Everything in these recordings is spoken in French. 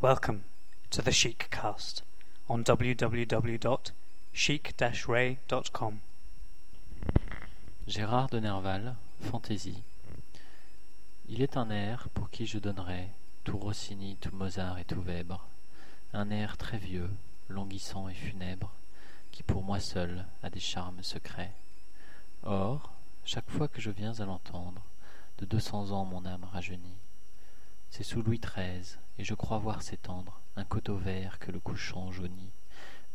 Welcome to the Chic Cast on www.chic-ray.com. Gérard de Nerval, Fantaisie. Il est un air pour qui je donnerais tout Rossini, tout Mozart et tout Weber, un air très vieux, languissant et funèbre, qui pour moi seul a des charmes secrets. Or, chaque fois que je viens à l'entendre, de deux cents ans mon âme rajeunit. C'est sous Louis XIII, et je crois voir s'étendre un coteau vert que le couchant jaunit,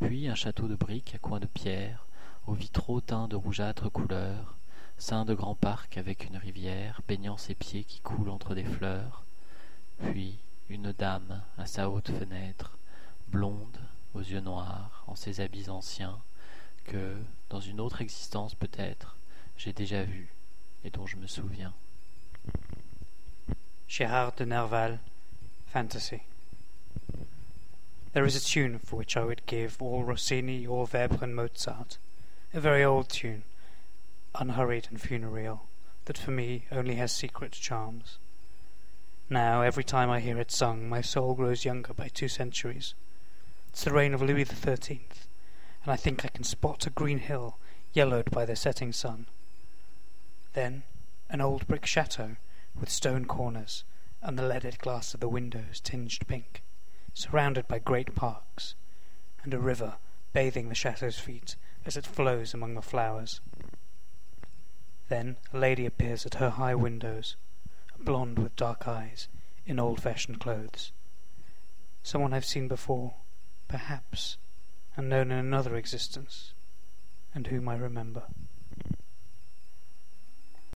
puis un château de briques à coins de pierre, aux vitraux teints de rougeâtre couleur, sein de grand parc avec une rivière baignant ses pieds qui coulent entre des fleurs, puis une dame à sa haute fenêtre, blonde, aux yeux noirs, en ses habits anciens, que, dans une autre existence peut-être, j'ai déjà vue et dont je me souviens. Gérard de Nerval, Fantasy. There is a tune for which I would give all Rossini, all Weber and Mozart, a very old tune, unhurried and funereal, that for me only has secret charms. Now, every time I hear it sung, my soul grows younger by two centuries. It's the reign of Louis the Thirteenth, and I think I can spot a green hill yellowed by the setting sun. Then an old brick chateau with stone corners and the leaded glass of the windows tinged pink, surrounded by great parks, and a river bathing the chateau's feet as it flows among the flowers. Then a lady appears at her high windows, a blonde with dark eyes, in old-fashioned clothes. Someone I've seen before, perhaps, and known in another existence, and whom I remember.